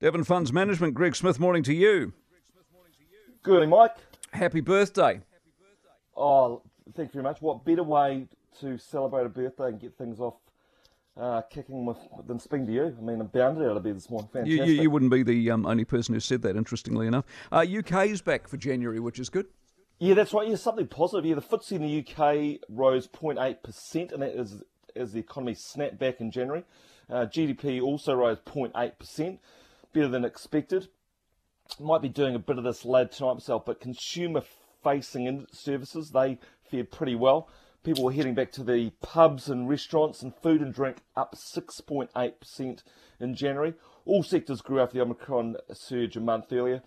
Devon Funds Management, Greg Smith, morning to you. Good morning, Mike. Happy birthday. Oh, thank you very much. What better way to celebrate a birthday and get things off uh, kicking with than speaking to you? I mean, I'm bounded out of bed this morning. Fantastic. You, you, you wouldn't be the um, only person who said that, interestingly enough. Uh, UK's back for January, which is good. Yeah, that's right. Yeah, something positive. Yeah, the FTSE in the UK rose 0.8%, and that is as the economy snapped back in January. Uh, GDP also rose 0.8%, better than expected. Might be doing a bit of this lad tonight myself, but consumer facing services, they fared pretty well. People were heading back to the pubs and restaurants, and food and drink up 6.8% in January. All sectors grew after the Omicron surge a month earlier.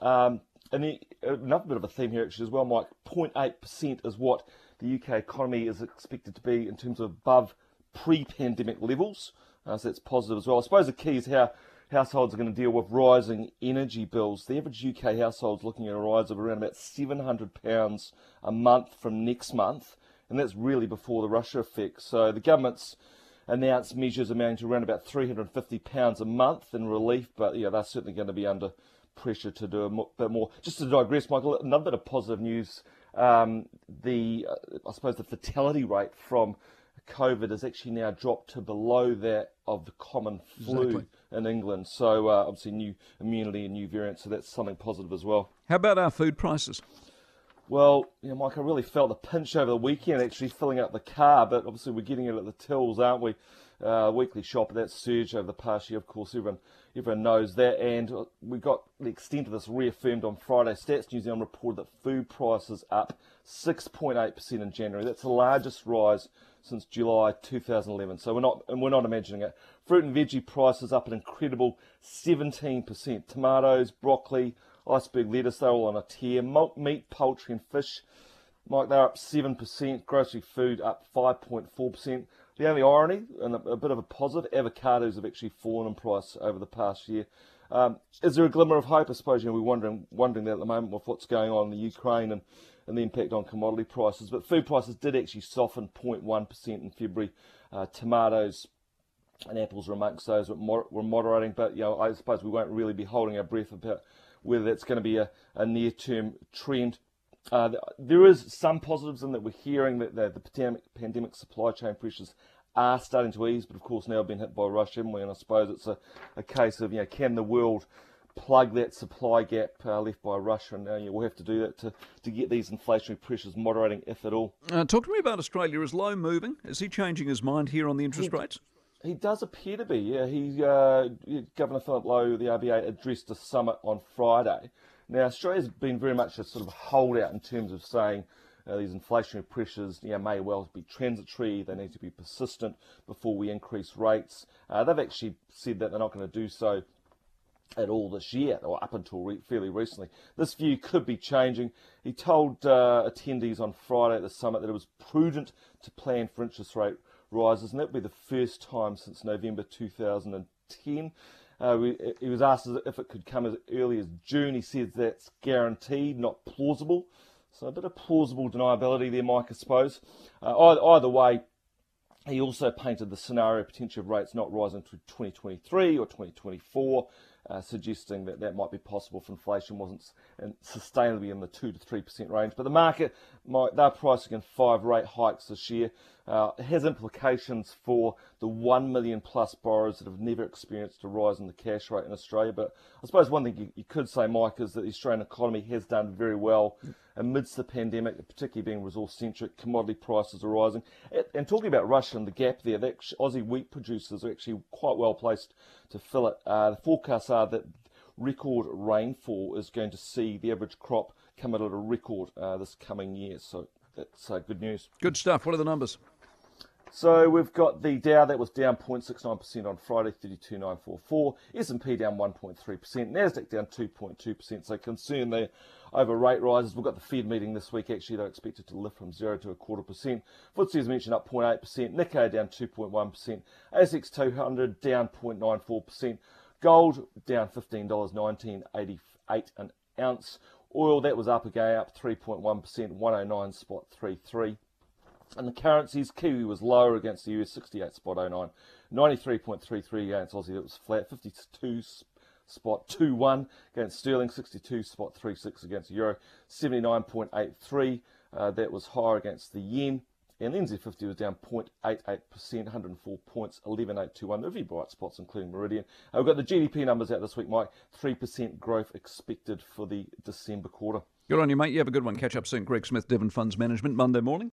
Um, and the, another bit of a theme here, actually, as well, Mike 0.8% is what the UK economy is expected to be in terms of above pre pandemic levels. Uh, so that's positive as well. I suppose the key is how households are going to deal with rising energy bills. The average UK household is looking at a rise of around about £700 a month from next month, and that's really before the Russia effect. So the government's announced measures amounting to around about £350 a month in relief, but yeah, they're certainly going to be under pressure to do a bit more. Just to digress, Michael, another bit of positive news. Um, the uh, I suppose the fatality rate from COVID has actually now dropped to below that of the common flu Exactly. In England. So uh, obviously new immunity and new variants, so that's something positive as well. How about our food prices? Well, you know, Mike, I really felt the pinch over the weekend actually filling up the car, but obviously we're getting it at the tills, aren't we? Uh, weekly shop, that surge over the past year, of course, everyone everyone knows that. And we got the extent of this reaffirmed on Friday. Stats New Zealand reported that food prices up 6.8% in January. That's the largest rise since July 2011. So we're not, and we're not imagining it. Fruit and veggie prices up an incredible 17%. Tomatoes, broccoli, iceberg lettuce, they're all on a tear. Milk, meat, poultry, and fish, Mike, they're up 7%. Grocery food up 5.4%. The only irony, and a, a bit of a positive, avocados have actually fallen in price over the past year. Um, is there a glimmer of hope? I suppose you know, we're wondering, wondering that at the moment with what's going on in the Ukraine and, and the impact on commodity prices. But food prices did actually soften 0.1% in February. Uh, tomatoes and apples were amongst those that were moderating. But you know, I suppose we won't really be holding our breath about whether that's going to be a, a near-term trend. Uh, there is some positives in that we're hearing that the, the pandemic, pandemic supply chain pressures are starting to ease, but of course now been hit by Russia, haven't we? And I suppose it's a, a case of, you know, can the world plug that supply gap uh, left by Russia? And uh, yeah, we'll have to do that to, to get these inflationary pressures moderating, if at all. Uh, talk to me about Australia. Is Lowe moving? Is he changing his mind here on the interest He- rates? He does appear to be, yeah. He, uh, Governor Philip Lowe, the RBA, addressed a summit on Friday. Now, Australia's been very much a sort of holdout in terms of saying uh, these inflationary pressures you know, may well be transitory, they need to be persistent before we increase rates. Uh, they've actually said that they're not going to do so at all this year, or up until re- fairly recently. This view could be changing. He told uh, attendees on Friday at the summit that it was prudent to plan for interest rate rises, and that would be the first time since November 2010. Uh, we, he was asked if it could come as early as June. He says that's guaranteed, not plausible. So a bit of plausible deniability there, Mike, I suppose. Uh, either, either way, he also painted the scenario potential of rates not rising to 2023 or 2024, uh, suggesting that that might be possible if inflation wasn't sustainably in the 2 to 3% range. But the market, might, they're pricing in five rate hikes this year. Uh, it has implications for the 1 million plus borrowers that have never experienced a rise in the cash rate in Australia. But I suppose one thing you, you could say, Mike, is that the Australian economy has done very well amidst the pandemic, particularly being resource centric. Commodity prices are rising. And- talking about Russia and the gap there, the Aussie wheat producers are actually quite well placed to fill it. Uh, the forecasts that record rainfall is going to see the average crop come in at a record uh, this coming year. So that's uh, good news. Good stuff. What are the numbers? So we've got the Dow that was down 0.69% on Friday, 32,944. S&P down 1.3%. Nasdaq down 2.2%. So concern there over rate rises. We've got the Fed meeting this week. Actually, they're expected to lift from zero to a quarter percent. FTSE as mentioned up 0.8%. Nikkei down 2.1%. ASX 200 down 0.94%. Gold down $15.1988 an ounce. Oil that was up again, up 3.1%, 109 spot 33. And the currencies, Kiwi was lower against the US, 68 spot 09, 93.33 against Aussie, that was flat, 52 spot 2-1 against sterling, 62 spot 36 against euro, 79.83. Uh, that was higher against the yen. And the NZ50 was down 0.88%, 104 points, 11.821. There are bright spots, including Meridian. Uh, we've got the GDP numbers out this week, Mike. 3% growth expected for the December quarter. Good on you, mate. You have a good one. Catch up soon. Greg Smith, Devon Funds Management, Monday morning.